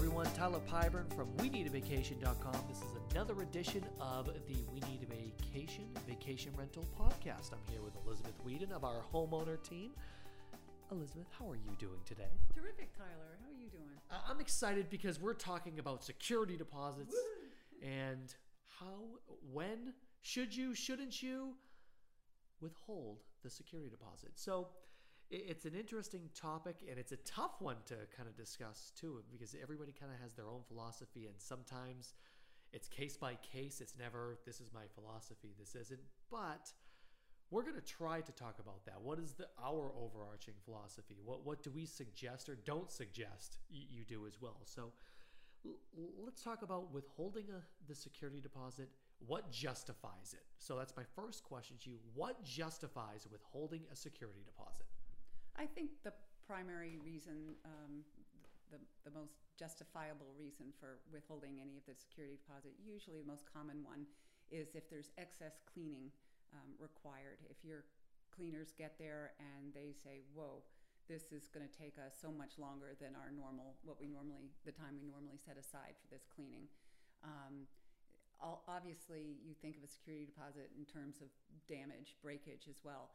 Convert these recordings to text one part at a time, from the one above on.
everyone. Tyler Pyburn from WeNeedAVacation.com. This is another edition of the We Need a Vacation Vacation Rental Podcast. I'm here with Elizabeth Whedon of our homeowner team. Elizabeth, how are you doing today? Terrific, Tyler. How are you doing? I- I'm excited because we're talking about security deposits and how, when should you, shouldn't you withhold the security deposit. So it's an interesting topic and it's a tough one to kind of discuss too because everybody kind of has their own philosophy and sometimes it's case by case. It's never, this is my philosophy, this isn't. But we're going to try to talk about that. What is the our overarching philosophy? What what do we suggest or don't suggest you, do as well? So let's talk about withholding a, the security deposit. What justifies it? So that's my first question to you. What justifies withholding a security deposit? I think the primary reason, um, the, the most justifiable reason for withholding any of the security deposit, usually the most common one, is if there's excess cleaning um, required. If your cleaners get there and they say, whoa, this is going to take us so much longer than our normal, what we normally, the time we normally set aside for this cleaning. Um, obviously you think of a security deposit in terms of damage, breakage as well.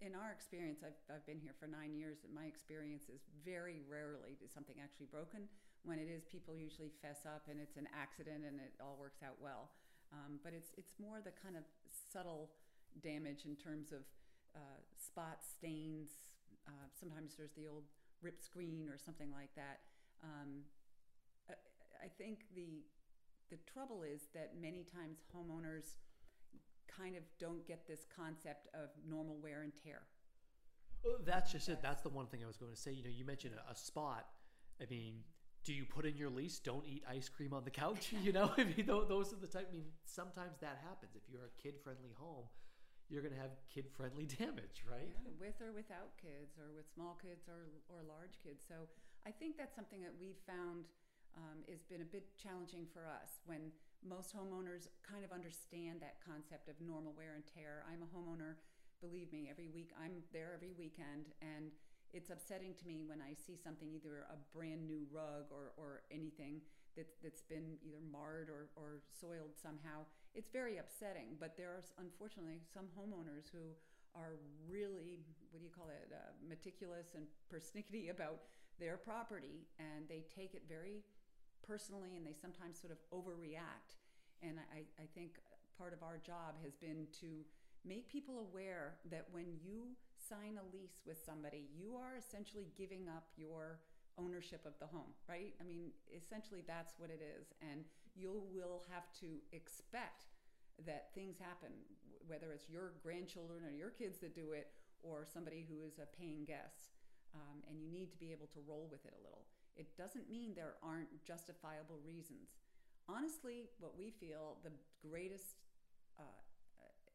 In our experience, I've, I've been here for nine years, and my experience is very rarely is something actually broken. When it is, people usually fess up and it's an accident and it all works out well. Um, but it's, it's more the kind of subtle damage in terms of uh, spots, stains. Uh, sometimes there's the old ripped screen or something like that. Um, I, I think the the trouble is that many times homeowners kind of don't get this concept of normal wear and tear. Oh, That's just it. That's the one thing I was going to say. You know, you mentioned a, a spot. I mean, do you put in your lease? Don't eat ice cream on the couch. You know, I mean, those are the type. I mean, sometimes that happens. If you're a kid-friendly home, you're going to have kid-friendly damage, right? with or without kids, or with small kids or or large kids. So I think that's something that we've found um, has been a bit challenging for us when most homeowners kind of understand that concept of normal wear and tear. I'm a homeowner, believe me, every week I'm there every weekend, and it's upsetting to me when I see something either a brand new rug or or anything that, that's been either marred or, or soiled somehow. It's very upsetting, but there are unfortunately some homeowners who are really, what do you call it, uh, meticulous and persnickety about their property, and they take it very personally and they sometimes sort of overreact. And I, I think part of our job has been to make people aware that when you sign a lease with somebody, you are essentially giving up your ownership of the home, right? I mean, essentially that's what it is. And you will have to expect that things happen, whether it's your grandchildren or your kids that do it or somebody who is a paying guest. Um, and you need to be able to roll with it a little. It doesn't mean there aren't justifiable reasons. Honestly, what we feel the greatest uh,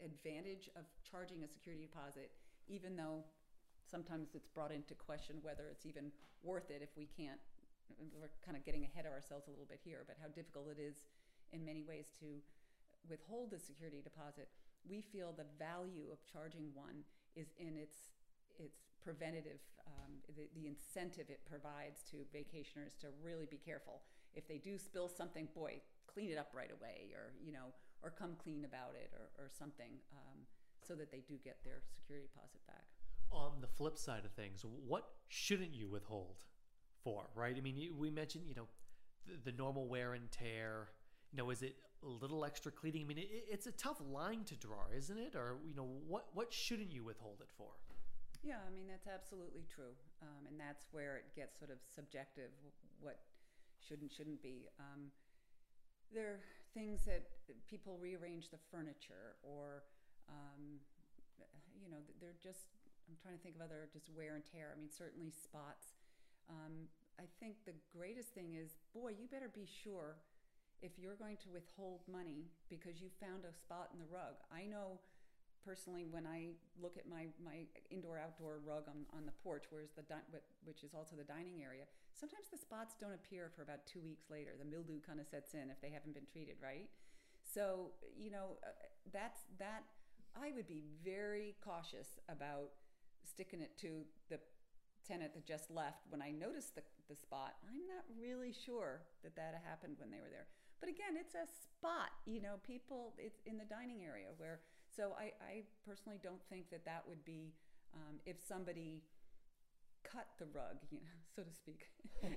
advantage of charging a security deposit, even though sometimes it's brought into question whether it's even worth it if we can't, we're kind of getting ahead of ourselves a little bit here, but how difficult it is in many ways to withhold the security deposit. We feel the value of charging one is in its its preventative, um, the, the incentive it provides to vacationers to really be careful. If they do spill something, boy, clean it up right away, or you know, or come clean about it, or, or something, um, so that they do get their security deposit back. On the flip side of things, what shouldn't you withhold for? Right? I mean, you- we mentioned, you know, the, the normal wear and tear. You know, is it a little extra cleaning? I mean, it, it's a tough line to draw, isn't it? Or you know, what what shouldn't you withhold it for? Yeah, I mean that's absolutely true, um, and that's where it gets sort of subjective. What should and shouldn't be. Um, there are things that people rearrange the furniture, or um, you know, they're just. I'm trying to think of other just wear and tear. I mean, certainly spots. Um, I think the greatest thing is, boy, you better be sure if you're going to withhold money because you found a spot in the rug. I know personally when I look at my my indoor outdoor rug on, on the porch, where's the di- which is also the dining area, sometimes the spots don't appear for about two weeks later. The mildew kind of sets in if they haven't been treated right. So you know uh, that's that. I would be very cautious about sticking it to the tenant that just left, when I noticed the, the spot, I'm not really sure that that happened when they were there. But again, it's a spot, you know, people, it's in the dining area where, so I, I personally don't think that that would be, um, if somebody cut the rug, you know, so to speak.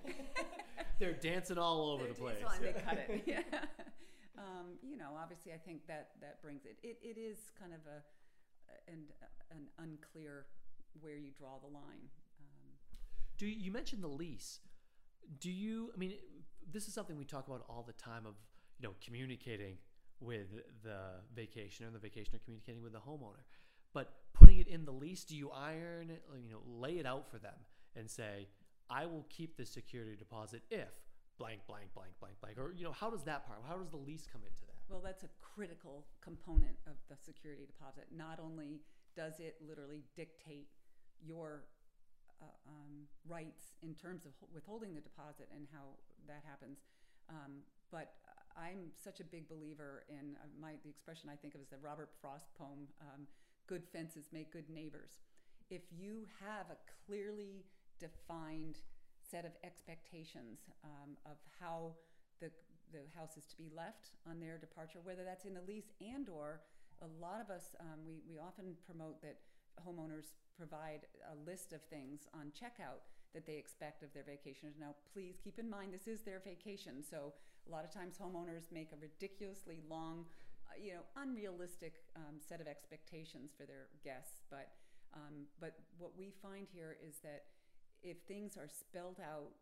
They're dancing all over They're the place. dancing they cut it. Yeah. Um, you know, obviously, I think that that brings it. It, it is kind of a and an unclear where you draw the line. Um, Do you, you mentioned the lease? Do you? I mean, this is something we talk about all the time. Of you know, communicating with the vacationer, and the vacationer communicating with the homeowner. But putting it in the lease, do you iron? You know, lay it out for them and say, "I will keep the security deposit if blank, blank, blank, blank, blank," or you know, how does that part? How does the lease come into that? well, that's a critical component of the security deposit. Not only does it literally dictate your uh, um, rights in terms of withholding the deposit and how that happens, um, but I'm such a big believer in uh, my the expression I think of is the Robert Frost poem, um, "Good fences make good neighbors." If you have a clearly defined set of expectations um, of how the the house is to be left on their departure, whether that's in the lease and or a lot of us um, we we often promote that homeowners provide a list of things on checkout that they expect of their vacationers. Now, please keep in mind this is their vacation, so a lot of times homeowners make a ridiculously long, uh, you know, unrealistic um, set of expectations for their guests. But um, but what we find here is that if things are spelled out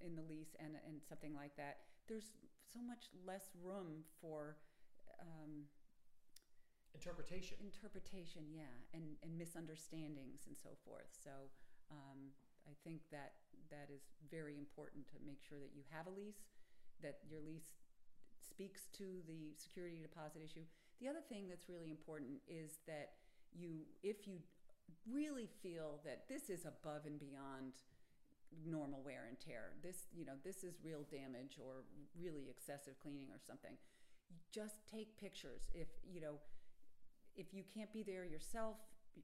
in the lease and and something like that, there's so much less room for. Um, Interpretation. interpretation yeah and and misunderstandings and so forth so um, i think that that is very important to make sure that you have a lease that your lease speaks to the security deposit issue. The other thing that's really important is that you if you really feel that this is above and beyond normal wear and tear this you know this is real damage or really excessive cleaning or something just take pictures. If you know if you can't be there yourself,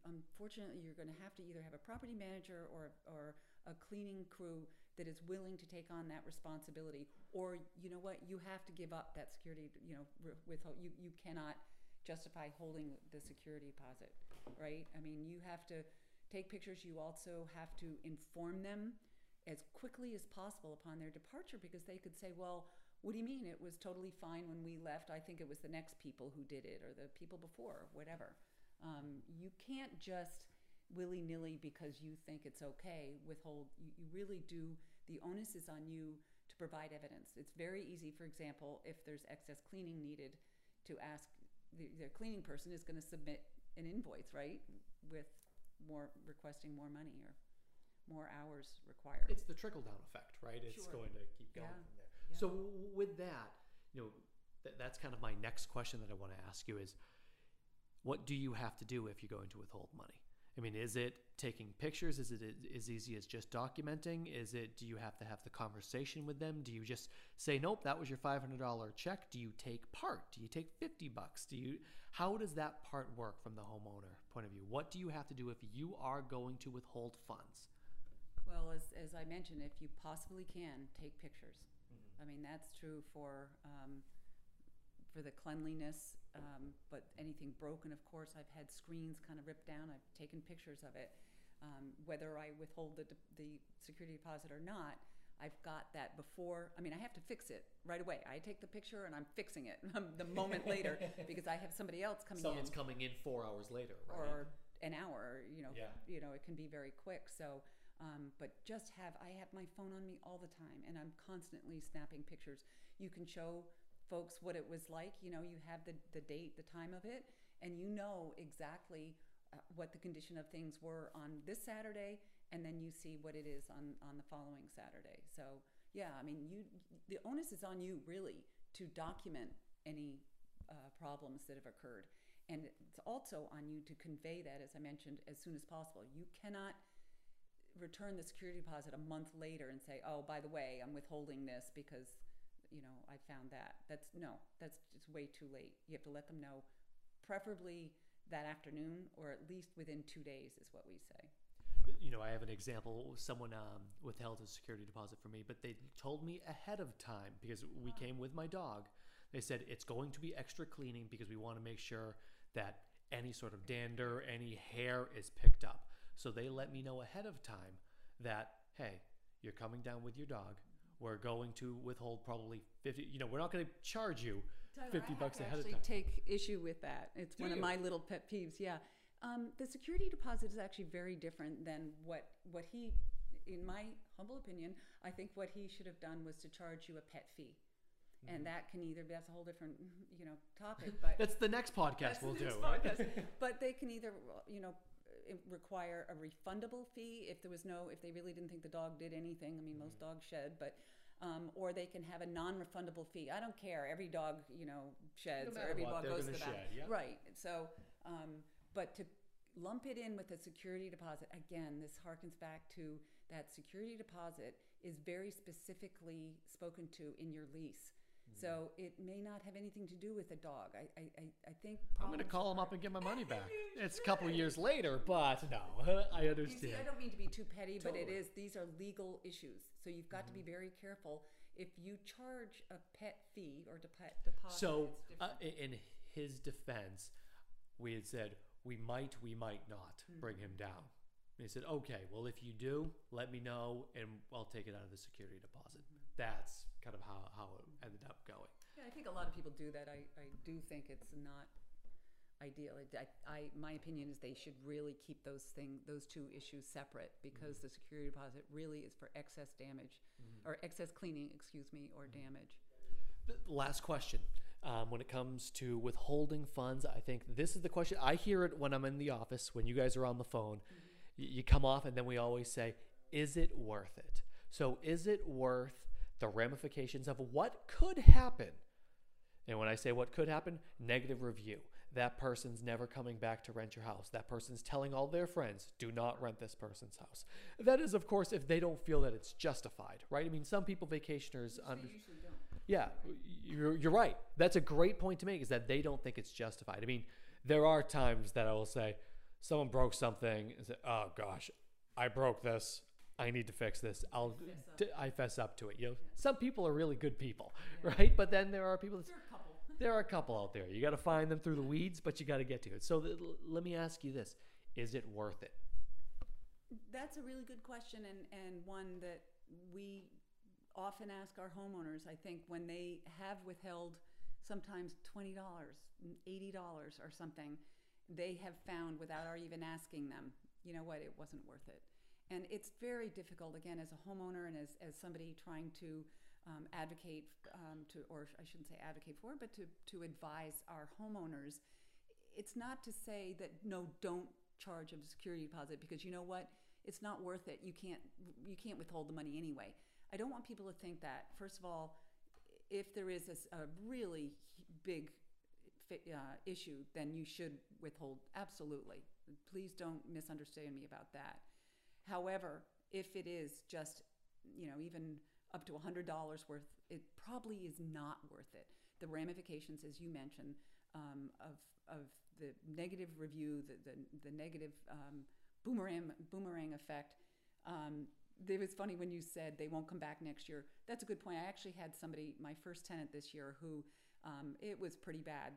unfortunately, you're going to have to either have a property manager or or a cleaning crew that is willing to take on that responsibility, or you know what, you have to give up that security. You know, with you you cannot justify holding the security deposit, right? I mean, you have to take pictures. You also have to inform them as quickly as possible upon their departure because they could say, well what do you mean it was totally fine when we left? I think it was the next people who did it or the people before, or whatever. Um, you can't just willy nilly because you think it's okay withhold. You, you really do, the onus is on you to provide evidence. It's very easy, for example, if there's excess cleaning needed, to ask the, the cleaning person is going to submit an invoice, right? With more requesting more money or more hours required. It's the trickle down effect, right? It's Sure. going to keep going Yeah. from there. Yeah. So with that, you know, th- that's kind of my next question that I want to ask you is, what do you have to do if you're going to withhold money? I mean, is it taking pictures? Is it as easy as just documenting? Is it, do you have to have the conversation with them? Do you just say, nope, that was your $500 check? Do you take part? Do you take 50 bucks? Do you, how does that part work from the homeowner point of view? What do you have to do if you are going to withhold funds? Well, as, as I mentioned, if you possibly can, take pictures. I mean, that's true for um, for the cleanliness, um, but anything broken, of course, I've had screens kind of ripped down. I've taken pictures of it. Um, whether I withhold the, de- the security deposit or not, I've got that before. I mean, I have to fix it right away. I take the picture and I'm fixing it the moment later because I have somebody else coming Someone's in coming in four hours later, right? or an hour. You know, Yeah. you know, it can be very quick. So, um, but just have I have my phone on me all the time, and I'm constantly snapping pictures. You can show folks what it was like. You know, you have the the date, the time of it, and you know exactly uh, what the condition of things were on this Saturday, and then you see what it is on on the following Saturday. So, yeah, I mean, you the onus is on you really to document any uh, problems that have occurred. And it's also on you to convey that, as I mentioned, as soon as possible. You cannot return the security deposit a month later and say, "Oh, by the way, I'm withholding this because, you know, I found that." That's no, that's just way too late. You have to let them know, preferably that afternoon or at least within two days, is what we say. you know, I have an example. Someone um, withheld a security deposit for me, but they told me ahead of time because we came with my dog. They said it's going to be extra cleaning because we want to make sure that any sort of dander, any hair is picked up. So they let me know ahead of time that hey, you're coming down with your dog. We're going to withhold probably fifty. You know, we're not going to charge you Tyler, fifty I have bucks ahead of actually time. take issue with that. It's Do one of my little pet peeves. Yeah, um, the security deposit is actually very different than what what he, in my humble opinion, I think what he should have done was to charge you a pet fee, Mm-hmm. and that can either that's a whole different you know topic, but That's the next podcast we'll do. podcast. but they can either you know require a refundable fee if there was no if they really didn't think the dog did anything i mean most Mm-hmm. dogs shed but um, or they can have a non-refundable fee i don't care every dog you know sheds matter or every what, dog goes to gonna shed, yeah. right so um, but to lump it in with a security deposit again this harkens back to that security deposit is very specifically spoken to in your lease. So it may not have anything to do with a dog. I, I, I, think I'm going to call him up and get my money back. It's a couple years later, but no, I You see, understand. I don't mean to be too petty, but it is. These are legal issues, so you've got to be very careful. If you charge a pet fee or deposit, So, uh, in his defense, we had said we might, we might not Hmm. bring him down. And he said, "Okay, well, if you do, let me know, and I'll take it out of the security deposit." Mm-hmm. That's kind of how how it ended up going. yeah, I think a lot of people do that. I, I do think it's not ideal. I, I, my opinion is they should really keep those thing those two issues separate because mm-hmm. the security deposit really is for excess damage mm-hmm. or excess cleaning, excuse me, or mm-hmm. damage. Last question. Um, when it comes to withholding funds, I think this is the question. I hear it when I'm in the office, when you guys are on the phone. Y- You come off, and then we always say, Is it worth it? So, is it worth the ramifications of what could happen? And when I say what could happen, negative review. That person's never coming back to rent your house. That person's telling all their friends, do not rent this person's house. That is, of course, if they don't feel that it's justified, right? I mean, some people, vacationers, under, They usually don't. yeah, you're, you're right. That's a great point to make is that they don't think it's justified. I mean, there are times that I will say, someone broke something and say, oh gosh, I broke this. I need to fix this. I'll Fess d- I fess up to it. You know, some people are really good people, right? But then there are people that There are a couple. there are a couple out there. You got to find them through the weeds, but you got to get to it. So th- let me ask you this: Is it worth it? That's a really good question, and, and one that we often ask our homeowners. I think when they have withheld sometimes $20, $80 or something, they have found without our even asking them, you know what, it wasn't worth it. And it's very difficult, again, as a homeowner and as, as somebody trying to um, advocate um, to, or I shouldn't say advocate for, but to, to advise our homeowners. It's not to say that no, don't charge a security deposit because you know what, it's not worth it. You can't you can't withhold the money anyway. I don't want people to think that. First of all, if there is a really big uh, issue, then you should withhold absolutely. Please don't misunderstand me about that. However, if it is just, you know, even up to $100 worth, it probably is not worth it. The ramifications, as you mentioned, um, of, of the negative review, the, the, the negative um, boomerang, boomerang effect. Um, it was funny when you said they won't come back next year. That's a good point. I actually had somebody, my first tenant this year, who um, it was pretty bad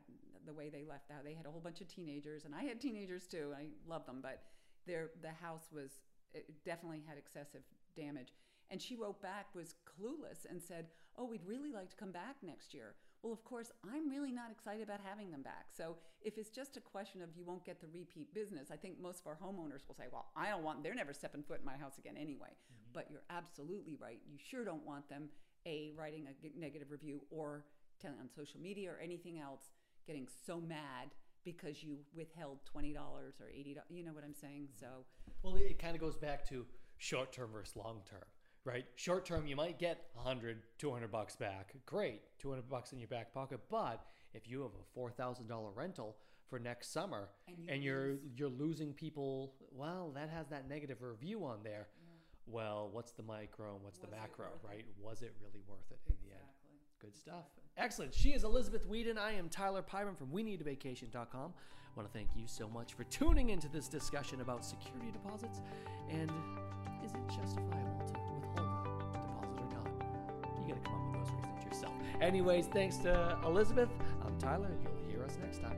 the way they left out. They had a whole bunch of teenagers, and I had teenagers too. I love them, but the house was it definitely had excessive damage. And she wrote back was clueless and said, "Oh, we'd really like to come back next year." Well, of course, I'm really not excited about having them back. So if it's just a question of you won't get the repeat business, I think most of our homeowners will say, "Well, I don't want. They're never stepping foot in my house again anyway." Mm-hmm. But you're absolutely right. You sure don't want them a writing a negative review or telling on social media or anything else, getting so mad because you withheld twenty dollars or eighty dollars. You know what I'm saying? So Well, it kind of goes back to short term versus long term, right? Short term, you might get 100, 200 bucks back. Great, 200 bucks in your back pocket. But if you have a $4,000 rental for next summer And you and you're you're losing people, well, that has that negative review on there. Well, what's the micro and what's the Was it macro, it? right? Was it really worth it in the end? Good stuff. Excellent. She is Elizabeth Whedon. I am Tyler Pyburn from WeNeedAVacation.com. I want to thank you so much for tuning into this discussion about security deposits and is it justifiable to withhold a deposit or not? You got to come up with those reasons yourself. Anyways, thanks to Elizabeth. I'm Tyler. You'll hear us next time.